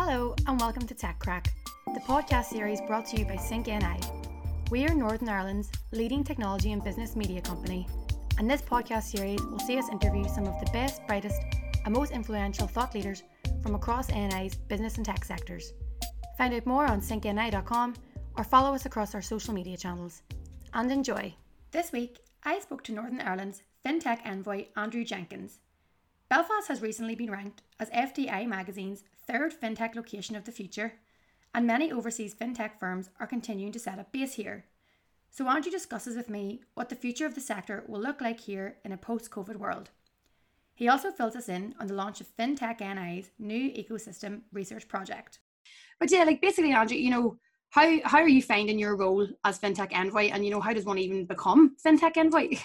Hello, and welcome to Tech Crack, the podcast series brought to you by Sync NI. We are Northern Ireland's leading technology and business media company, and this podcast series will see us interview some of the best, brightest, and most influential thought leaders from across NI's business and tech sectors. Find out more on syncni.com or follow us across our social media channels. And enjoy. This week, I spoke to Northern Ireland's FinTech envoy Andrew Jenkins. Belfast has recently been ranked as FDI magazine's third FinTech location of the future, and many overseas FinTech firms are continuing to set up base here. So, Andrew discusses with me what the future of the sector will look like here in a post COVID world. He also fills us in on the launch of FinTech NI's new ecosystem research project. But yeah, like basically, Andrew, you know, how how are you finding your role as fintech envoy, and you know, how does one even become fintech envoy?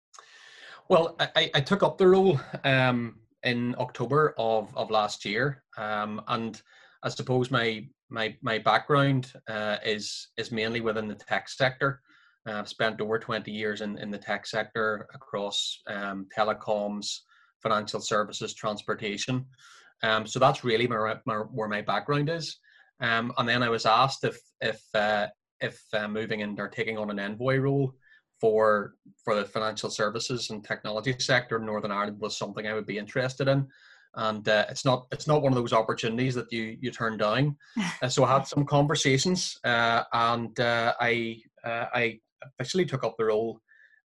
well, I, I took up the role um, in October of of last year, um, and I suppose my my my background uh, is is mainly within the tech sector. Uh, I've spent over 20 years in, in the tech sector across um, telecoms, financial services, transportation. Um, so that's really where my, where my background is. Um, and then I was asked if if uh, if uh, moving in or taking on an envoy role for for the financial services and technology sector in Northern Ireland was something I would be interested in. And uh, it's not it's not one of those opportunities that you you turn down. Uh, so I had some conversations, uh, and uh, I I officially took up the role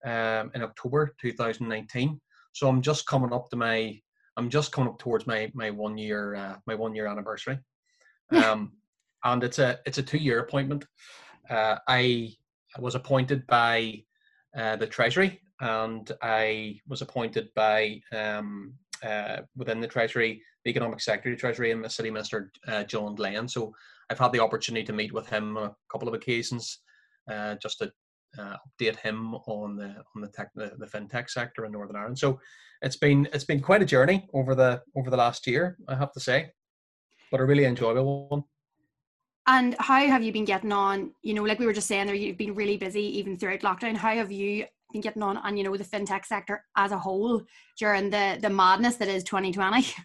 um, in October 2019. So I'm just coming up to my I'm just coming up towards my my one year my one year anniversary. Um, and it's a it's a two year appointment. Uh, I was appointed by uh, the Treasury, and I was appointed by um, uh, within the Treasury, the Economic Secretary Treasury, and the City Minister uh, John Glen. So I've had the opportunity to meet with him on a couple of occasions, uh, just to uh, update him on the on the tech the, the fintech sector in Northern Ireland. So it's been it's been quite a journey over the over the last year, I have to say, but a really enjoyable one. And how have you been getting on? You know, like we were just saying there, you've been really busy even throughout lockdown. How have you been getting on on, you know, the fintech sector as a whole during the the madness that is 2020?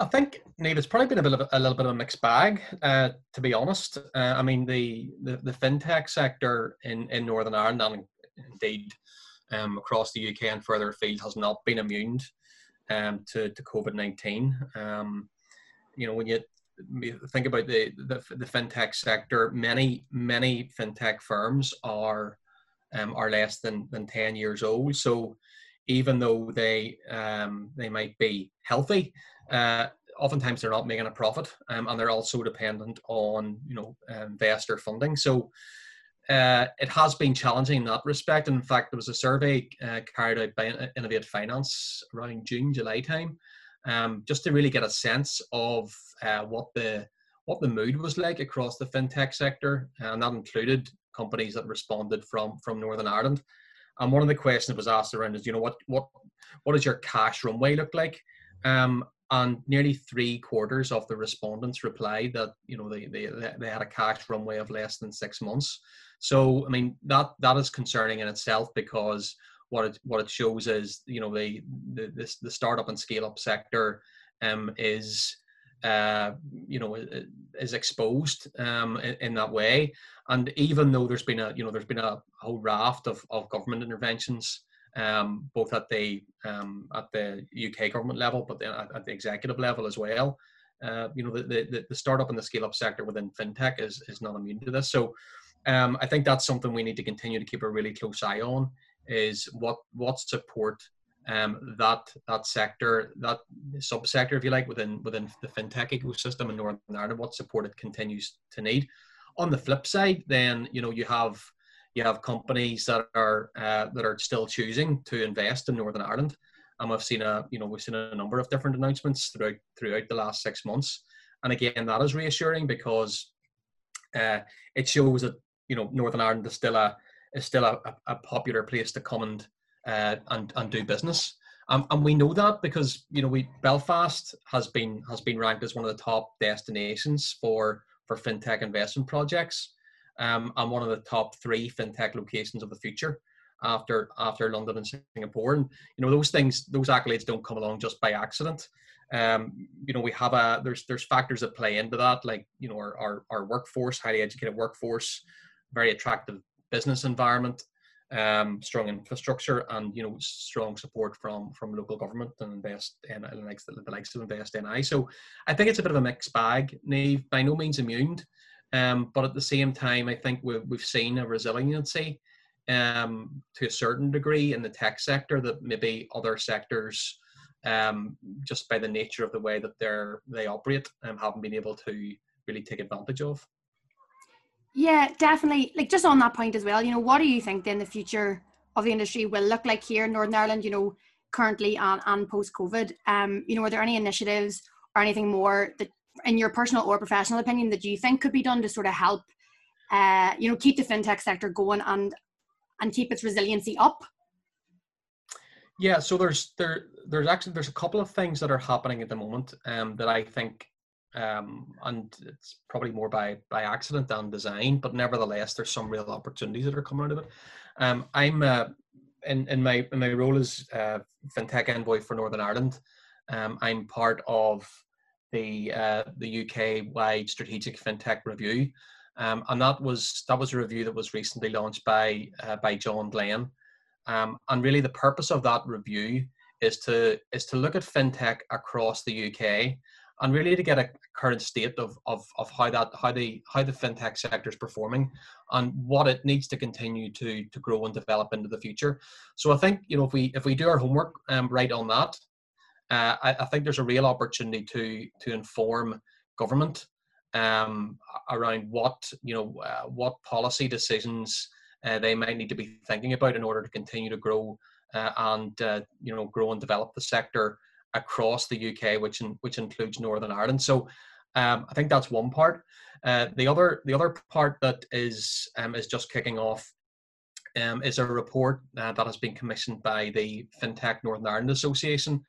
I think, Neve, it's probably been a bit of a, little bit of a mixed bag, uh, to be honest. Uh, I mean, the, the, the fintech sector in, in Northern Ireland and indeed um, across the UK and further afield has not been immune um, to, to COVID 19. Um, you know, when you think about the, the, the fintech sector, many many fintech firms are um, are less than, than ten years old. So even though they um, they might be healthy, uh, oftentimes they're not making a profit, um, and they're also dependent on you know investor funding. So uh, it has been challenging in that respect. And in fact, there was a survey uh, carried out by Innovate Finance around June, July time, um, just to really get a sense of uh, what the what the mood was like across the fintech sector, and that included companies that responded from from Northern Ireland. And one of the questions that was asked around is, you know, what what what does your cash runway look like? Um, and nearly three quarters of the respondents replied that you know they, they they had a cash runway of less than six months. So I mean that that is concerning in itself because what it what it shows is you know the the this, the startup and scale up sector um, is uh, you know is exposed um, in, in, that way. And even though there's been a you know there's been a whole raft of, of government interventions um, both at the um, at the UK government level but then at, at the executive level as well uh, you know the, the the startup and the scale up sector within fintech is is not immune to this. So um, I think that's something we need to continue to keep a really close eye on is what what support um, that that sector, that subsector, if you like, within within the fintech ecosystem in Northern Ireland, what support it continues to need. On the flip side, then you know you have you have companies that are uh, that are still choosing to invest in Northern Ireland, and we've seen a you know we've seen a number of different announcements throughout throughout the last six months, and again that is reassuring because uh, it shows that you know Northern Ireland is still a is still a, a popular place to come and uh, and and do business. Um, and we know that because you know we Belfast has been has been ranked as one of the top destinations for for fintech investment projects, um, and one of the top three fintech locations of the future after after London and Singapore. And you know those things, those accolades don't come along just by accident. Um, you know, we have a there's there's factors that play into that, like you know our our, our workforce, highly educated workforce, very attractive business environment, um, strong infrastructure, and you know strong support from from local government and invest in the likes the likes of invest NI. So I think it's a bit of a mixed bag. Neve by no means immune, um, but at the same time, I think we've we've seen a resiliency um, to a certain degree in the tech sector that maybe other sectors. Um, just by the nature of the way that they're they operate, um, haven't been able to really take advantage of. Yeah, definitely. Like just on that point as well, you know, what do you think then the future of the industry will look like here in Northern Ireland, you know, currently and, and post COVID? Um, you know, are there any initiatives or anything more that in your personal or professional opinion that you think could be done to sort of help uh, you know, keep the fintech sector going and and keep its resiliency up? Yeah, so there's there there's actually there's a couple of things that are happening at the moment um, that I think um, and it's probably more by by accident than design, but nevertheless, there's some real opportunities that are coming out of it. Um, I'm uh, in in my in my role as uh, fintech envoy for Northern Ireland. Um, I'm part of the uh, the UK wide strategic fintech review, um, and that was that was a review that was recently launched by uh, by John Glen. Um, and really, the purpose of that review is to is to look at fintech across the UK and really to get a current state of, of, of how that how the how the fintech sector is performing and what it needs to continue to to grow and develop into the future. So I think you know if we if we do our homework um, right on that, uh, I, I, think there's a real opportunity to to inform government um, around what you know uh, what policy decisions uh, they might need to be thinking about in order to continue to grow uh, and uh, you know grow and develop the sector across the UK, which in, which includes Northern Ireland. So um, I think that's one part. Uh, the other the other part that is um, is just kicking off um, is a report uh, that has been commissioned by the FinTech Northern Ireland Association,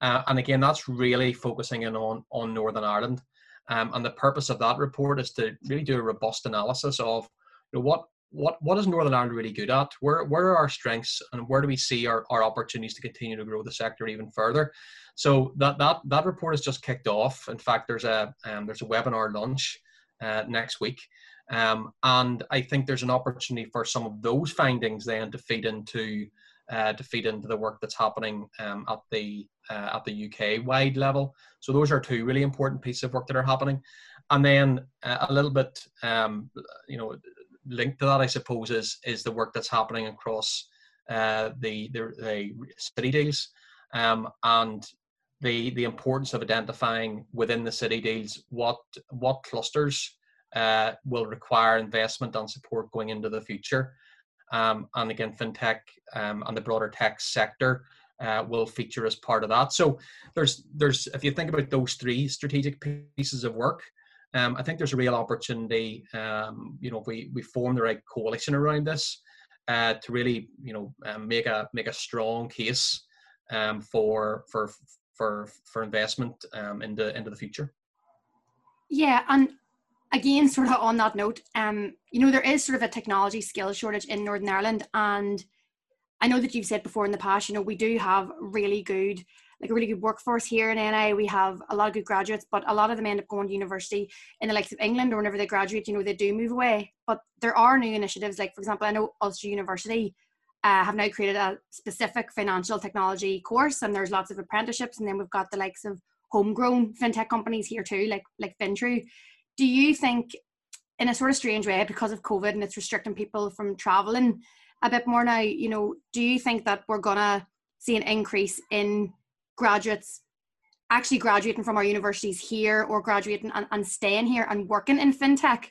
uh, and again that's really focusing in on on Northern Ireland. Um, and the purpose of that report is to really do a robust analysis of you know, what what what is Northern Ireland really good at? Where where are our strengths and where do we see our, our opportunities to continue to grow the sector even further? So that that that report has just kicked off. In fact, there's a um, there's a webinar launch uh, next week, um, and I think there's an opportunity for some of those findings then to feed into uh, to feed into the work that's happening um, at the uh, at the UK wide level. So those are two really important pieces of work that are happening, and then uh, a little bit um, you know linked to that, I suppose, is is the work that's happening across uh, the, the, the city deals, um, and the the importance of identifying within the city deals what what clusters uh, will require investment and support going into the future. Um, and again, fintech um, and the broader tech sector uh, will feature as part of that. So there's there's if you think about those three strategic pieces of work, um, I think there's a real opportunity, um, you know, if we, we form the right coalition around this uh, to really, you know, um, make a make a strong case um, for for for for investment um, into into the future. Yeah, and again, sort of on that note, um, you know, there is sort of a technology skills shortage in Northern Ireland, and I know that you've said before in the past, you know, we do have really good like a really good workforce here in NI. We have a lot of good graduates, but a lot of them end up going to university in the likes of England or whenever they graduate, you know, they do move away. But there are new initiatives, like for example, I know Ulster University uh, have now created a specific financial technology course, and there's lots of apprenticeships, and then we've got the likes of homegrown fintech companies here too, like like Fintru. Do you think, in a sort of strange way, because of COVID and it's restricting people from traveling a bit more now, you know, do you think that we're gonna see an increase in graduates actually graduating from our universities here or graduating and, and staying here and working in fintech?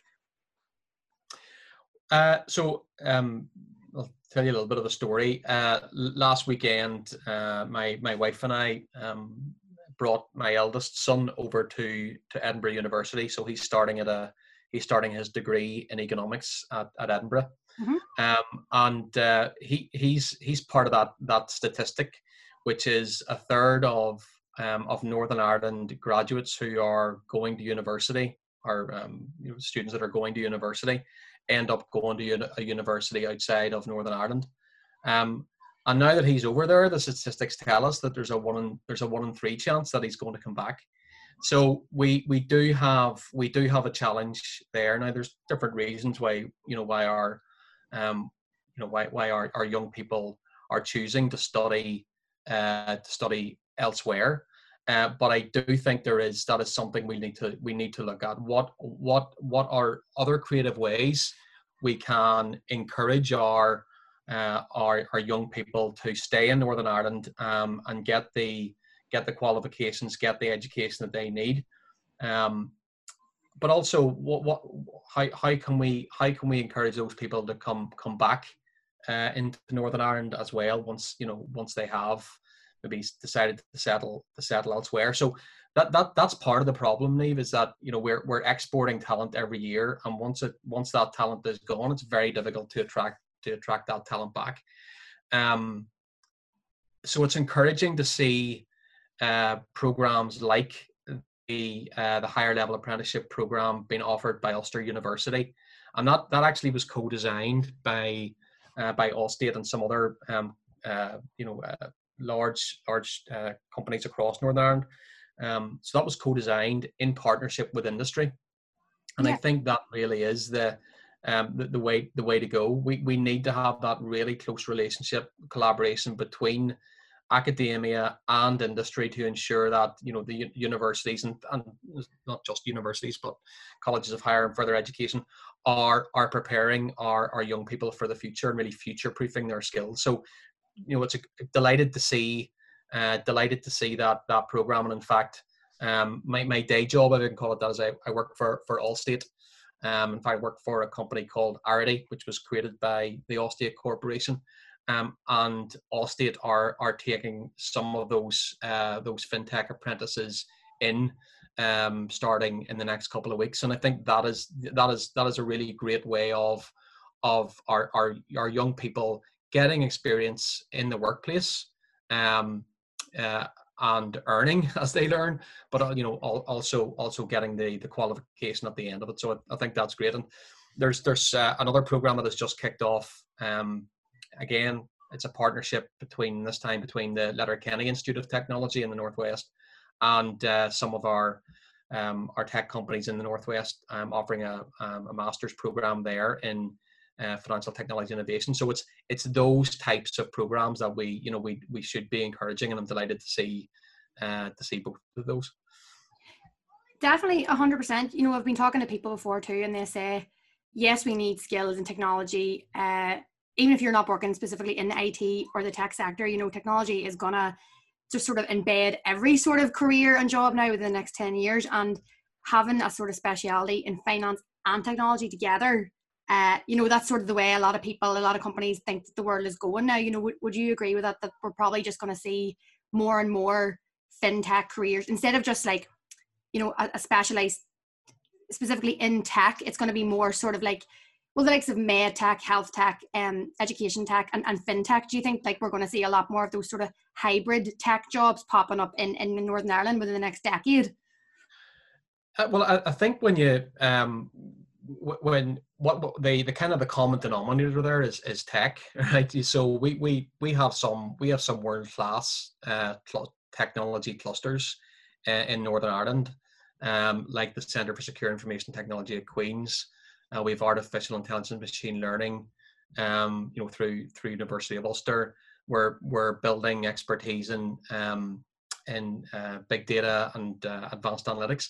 Uh, so um, I'll tell you a little bit of the story. Uh, last weekend, uh, my my wife and I um, brought my eldest son over to to Edinburgh University. So he's starting at a he's starting his degree in economics at, at Edinburgh, mm-hmm. um, and uh, he he's he's part of that that statistic which is a third of um, of Northern Ireland graduates who are going to university or um, you know, students that are going to university end up going to uni- a university outside of Northern Ireland. Um, And now that he's over there, the statistics tell us that there's a one in there's a one in three chance that he's going to come back. So we we do have we do have a challenge there. Now there's different reasons why you know why our um, you know why why our, our young people are choosing to study uh, to study elsewhere. Uh, but I do think there is that is something we need to we need to look at. What what what are other creative ways we can encourage our uh, our, our young people to stay in Northern Ireland um, and get the get the qualifications, get the education that they need. Um, but also, what, what, how, how can we how can we encourage those people to come come back uh, into Northern Ireland as well once you know once they have maybe decided to settle to settle elsewhere. So that that that's part of the problem, Neve, is that you know we're we're exporting talent every year, and once it once that talent is gone, it's very difficult to attract to attract that talent back. Um, so it's encouraging to see uh, programs like the uh, the higher level apprenticeship program being offered by Ulster University, and that that actually was co-designed by uh, by Allstate and some other um, uh, you know uh, large large uh, companies across Northern Ireland. Um, so that was co-designed in partnership with industry, and yeah. I think that really is the um, the, the, way the way to go. We we need to have that really close relationship collaboration between academia and industry to ensure that you know the universities and, and not just universities but colleges of higher and further education are are preparing our, our young people for the future and really future proofing their skills. So you know it's a, delighted to see uh, delighted to see that that program. And in fact um, my, my day job I can call it that is I, I work for for Allstate. Um, in fact, I work for a company called Arity, which was created by the Allstate Corporation. Um, and Allstate are are taking some of those uh, those fintech apprentices in, um, starting in the next couple of weeks. And I think that is that is that is a really great way of of our our, our young people getting experience in the workplace. Um, uh, and earning as they learn, but uh, you know also also getting the the qualification at the end of it. So I, think that's great. And there's there's uh, another program that has just kicked off. Um, again, it's a partnership between this time between the Letterkenny Institute of Technology in the Northwest and uh, some of our um, our tech companies in the Northwest um, offering a, um, a master's program there in uh, financial technology innovation. So it's it's those types of programs that we you know we we should be encouraging, and I'm delighted to see uh, to see both of those. Definitely, hundred percent. You know, I've been talking to people before too, and they say, yes, we need skills and technology. Uh, even if you're not working specifically in IT or the tech sector, you know, technology is gonna just sort of embed every sort of career and job now within the next 10 years and having a sort of speciality in finance and technology together. Uh, you know that's sort of the way a lot of people a lot of companies think the world is going now. You know would, would you agree with that that we're probably just going to see more and more fintech careers? Instead of just like you know a, a specialized specifically in tech it's going to be more sort of like well the likes of med tech health tech um, education tech and, and fintech do you think like we're going to see a lot more of those sort of hybrid tech jobs popping up in, in northern ireland within the next decade? Uh, well I, I, think when you um, when what, what the the kind of the common denominator there is is tech right? So we we we have some we have some world class uh, cl- technology clusters uh, in northern ireland um, like the center for secure information technology at queens uh, we have artificial intelligence machine learning um, you know through through university of ulster. We're we're building expertise in um, in uh, big data and uh, advanced analytics.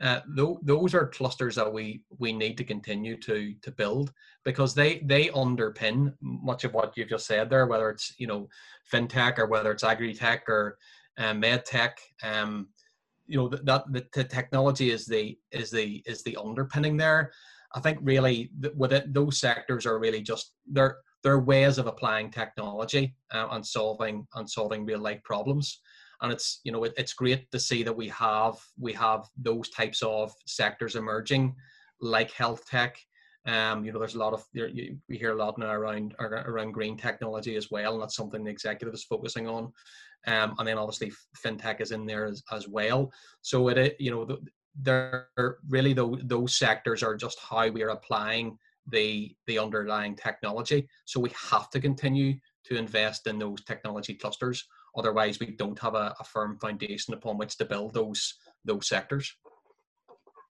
Uh, th- those are clusters that we we need to continue to to build because they they underpin much of what you've just said there whether it's you know fintech or whether it's agri-tech or uh, med tech. Um you know that the, the technology is the is the is the underpinning there i think really with it those sectors are really just they're they're ways of applying technology uh, and solving and solving real life problems and it's you know it, it's great to see that we have we have those types of sectors emerging like health tech um, you know, there's a lot of we hear a lot now around around green technology as well, and that's something the executive is focusing on. Um, and then obviously fintech is in there as, as well. So it, you know, they're really those, those sectors are just how we are applying the the underlying technology. So we have to continue to invest in those technology clusters. Otherwise, we don't have a, a firm foundation upon which to build those those sectors.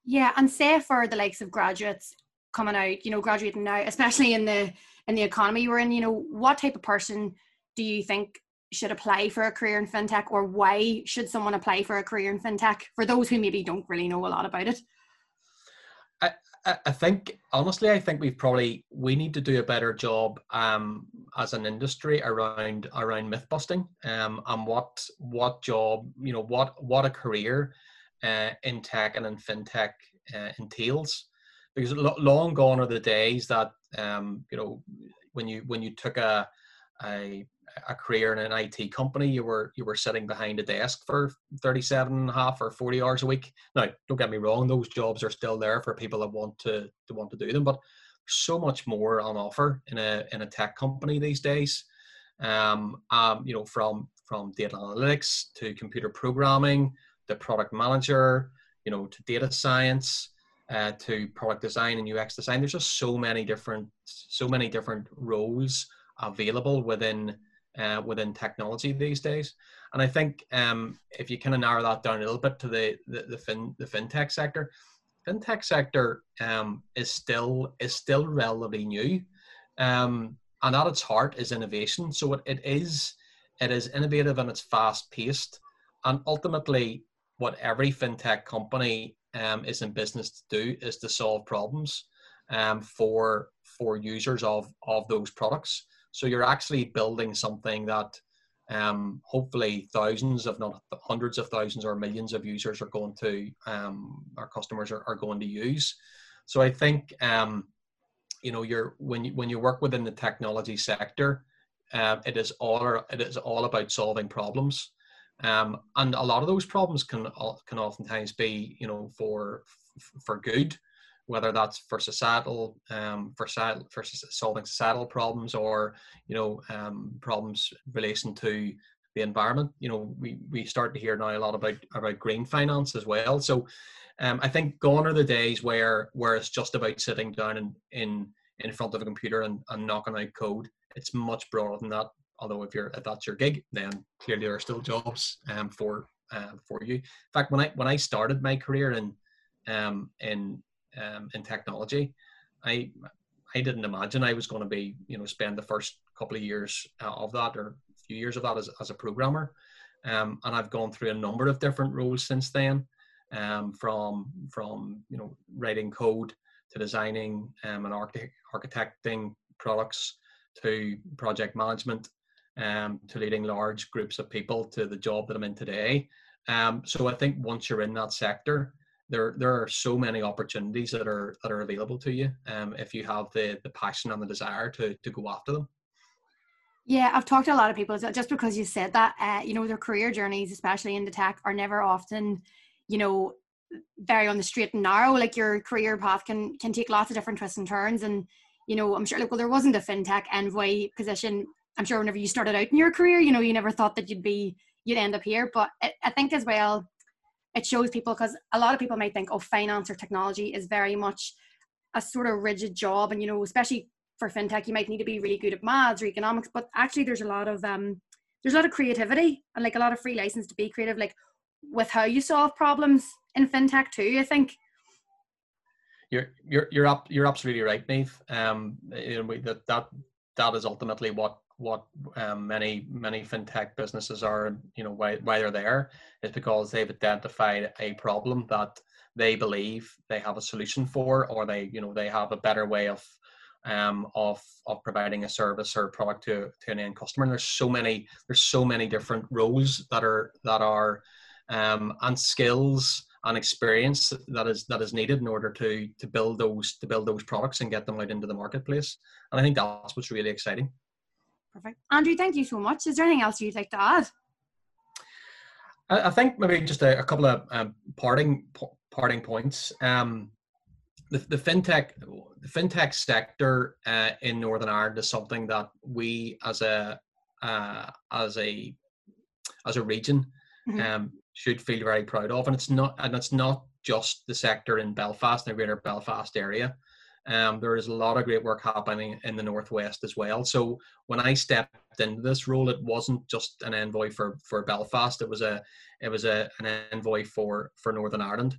Yeah, and say for the likes of graduates coming out, you know, graduating now, especially in the in the economy we're in, you know, what type of person do you think should apply for a career in fintech, or why should someone apply for a career in fintech? For those who maybe don't really know a lot about it. I I think honestly, I think we've probably we need to do a better job um, as an industry around around myth busting um, and what what job you know what what a career uh, in tech and in fintech uh, entails. Because long gone are the days that um, you know when you when you took a a a career in an IT company, you were you were sitting behind a desk for 37 and a half or 40 hours a week. Now, don't get me wrong, those jobs are still there for people that want to, to want to do them, but so much more on offer in a in a tech company these days. Um, um, you know, from from data analytics to computer programming, to product manager, you know, to data science, uh, to product design and UX design. There's just so many different so many different roles available within uh, within technology these days. And I think um, if you kind of narrow that down a little bit to the the, the, fin, the fintech sector, fintech sector um, is still is still relatively new, um, and at its heart is innovation. So it, it is it is innovative and it's fast paced, and ultimately, what every fintech company um, is in business to do is to solve problems um, for for users of of those products. So you're actually building something that um, hopefully thousands, if not hundreds of thousands or millions of users are going to, um, our customers are, are going to use. So I think, um, you know, you're when you when you work within the technology sector, uh, it is all it is all about solving problems, um, and a lot of those problems can can oftentimes be, you know, for for good whether that's for societal um, for, for solving societal problems or you know um, problems relating to the environment. You know we, we start to hear now a lot about about green finance as well. So um, i think gone are the days where where it's just about sitting down in in, in front of a computer and, and knocking out code. It's much broader than that. Although if you're if that's your gig then clearly there are still jobs um, for uh, for you. In fact when i when i started my career in um, in um, in technology. I I didn't imagine I was going to be you know spend the first couple of years uh, of that or a few years of that as, as a programmer, um, and I've gone through a number of different roles since then, um, from from you know writing code to designing um, and architect, architecting products to project management um, to leading large groups of people to the job that I'm in today. Um, so I think once you're in that sector, there there are so many opportunities that are that are available to you um, if you have the the passion and the desire to to go after them. Yeah i've talked to a lot of people just because you said that uh, you know their career journeys especially in the tech are never often you know very on the straight and narrow. Like your career path can can take lots of different twists and turns and you know i'm sure like well there wasn't a fintech envoy position i'm sure whenever you started out in your career you know you never thought that you'd be you'd end up here but i think as well it shows people because a lot of people might think oh finance or technology is very much a sort of rigid job and you know especially for fintech you might need to be really good at maths or economics but actually there's a lot of um there's a lot of creativity and like a lot of free license to be creative like with how you solve problems in fintech too i think you're you're you're up you're absolutely right Neve. um you know, that that that is ultimately what what um, many many fintech businesses are you know why, why they're there is because they've identified a problem that they believe they have a solution for or they you know they have a better way of um, of of providing a service or product to, to an end customer. And there's so many there's so many different roles that are that are um, and skills and experience that is that is needed in order to to build those to build those products and get them out into the marketplace. And i think that's what's really exciting Perfect. Andrew, thank you so much. Is there anything else you'd like to add? I, think maybe just a, a couple of um, parting parting points. Um, the, the fintech the fintech sector uh, in Northern Ireland is something that we as a uh, as a as a region mm-hmm. um, should feel very proud of, and it's not and it's not just the sector in Belfast, the Greater Belfast area. Um, there is a lot of great work happening in the northwest as well. So when I stepped into this role, it wasn't just an envoy for for Belfast. It was a it was a, an envoy for for Northern Ireland.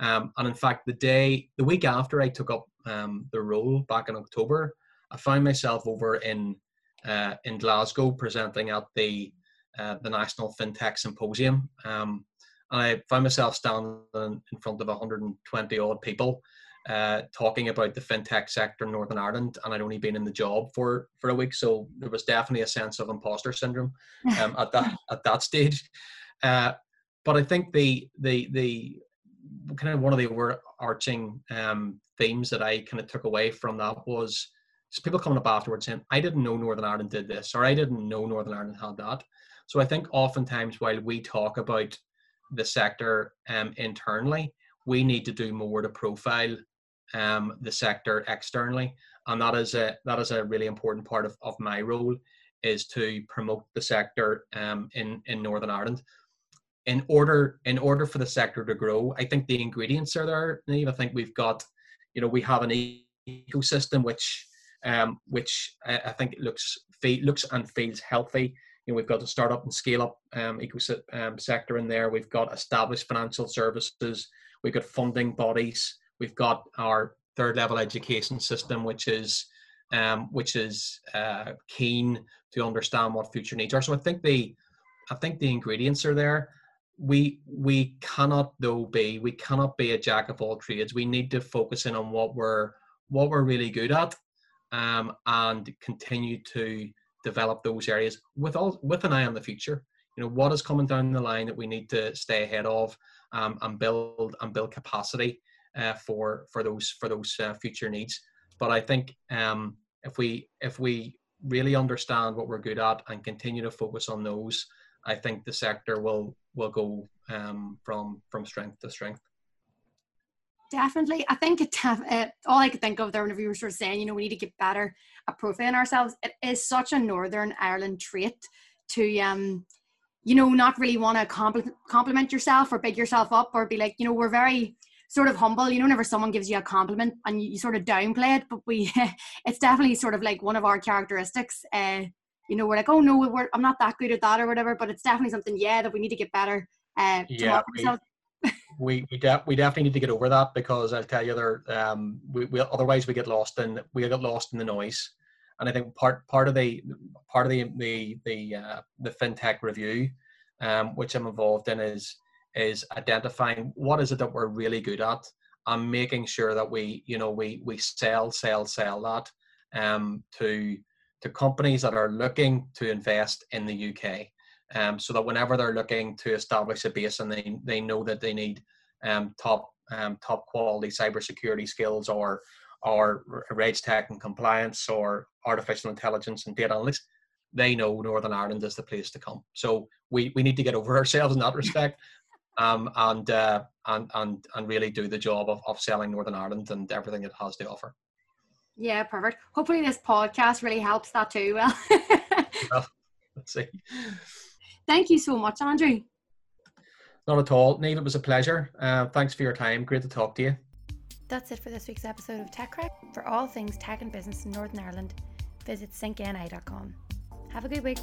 Um, and in fact, the day the week after I took up um, the role back in October, I found myself over in uh, in Glasgow presenting at the uh, the National FinTech Symposium. Um, and I found myself standing in front of 120 odd people uh, talking about the fintech sector in Northern Ireland, and I'd only been in the job for for a week, so there was definitely a sense of imposter syndrome um, at that at that stage. Uh, but I think the the the kind of one of the overarching um, themes that I kind of took away from that was people coming up afterwards saying, "I didn't know Northern Ireland did this," or "I didn't know Northern Ireland had that." So I think oftentimes while we talk about the sector um, internally, we need to do more to profile um, the sector externally, and that is a that is a really important part of, of my role is to promote the sector um, in in Northern Ireland. In order in order for the sector to grow, I think the ingredients are there. Neve. I think we've got, you know, we have an ecosystem which um, which I, I think looks looks and feels healthy you know, we've got the startup and scale up um, ecosystem um, sector in there. We've got established financial services. We've got funding bodies. We've got our third level education system, which is um, which is uh, keen to understand what future needs are. So I think the I think the ingredients are there. We we cannot though be we cannot be a jack of all trades. We need to focus in on what we're what we're really good at, um, and continue to develop those areas with all with an eye on the future. You know, what is coming down the line that we need to stay ahead of um, and build and build capacity uh, for for those for those uh, future needs. But I think um, if we if we really understand what we're good at and continue to focus on those, I think the sector will will go um, from from strength to strength. Definitely. I think it, uh, all I could think of there whenever you were sort of saying, you know, we need to get better at profiling ourselves. It is such a Northern Ireland trait to, um, you know, not really want to compl- compliment yourself or big yourself up or be like, you know, we're very sort of humble. You know, whenever someone gives you a compliment and you, you sort of downplay it, but we, it's definitely sort of like one of our characteristics. Uh, you know, we're like, oh no, we're, I'm not that good at that or whatever, but it's definitely something, yeah, that we need to get better. Uh, yeah, we we, de- we definitely need to get over that because I'll tell you there um we, we otherwise we get lost in we get lost in the noise and I think part part of the part of the the the uh, the fintech review um which I'm involved in is is identifying what is it that we're really good at and making sure that we you know we we sell sell sell that um to to companies that are looking to invest in the UK um, so that whenever they're looking to establish a base and they, they know that they need um, top um, top quality cybersecurity skills or or reg tech and compliance or artificial intelligence and data analytics, they know Northern Ireland is the place to come. So we, we need to get over ourselves in that respect. Um, and, uh, and and and really do the job of, of selling Northern Ireland and everything it has to offer. Yeah, perfect. Hopefully, this podcast really helps that too. Well, well let's see. Thank you so much, Andrew. Not at all. Neve, it was a pleasure. Uh, thanks for your time. Great to talk to you. That's it for this week's episode of Tech Crack. For all things tech and business in Northern Ireland, visit syncni.com. Have a good week.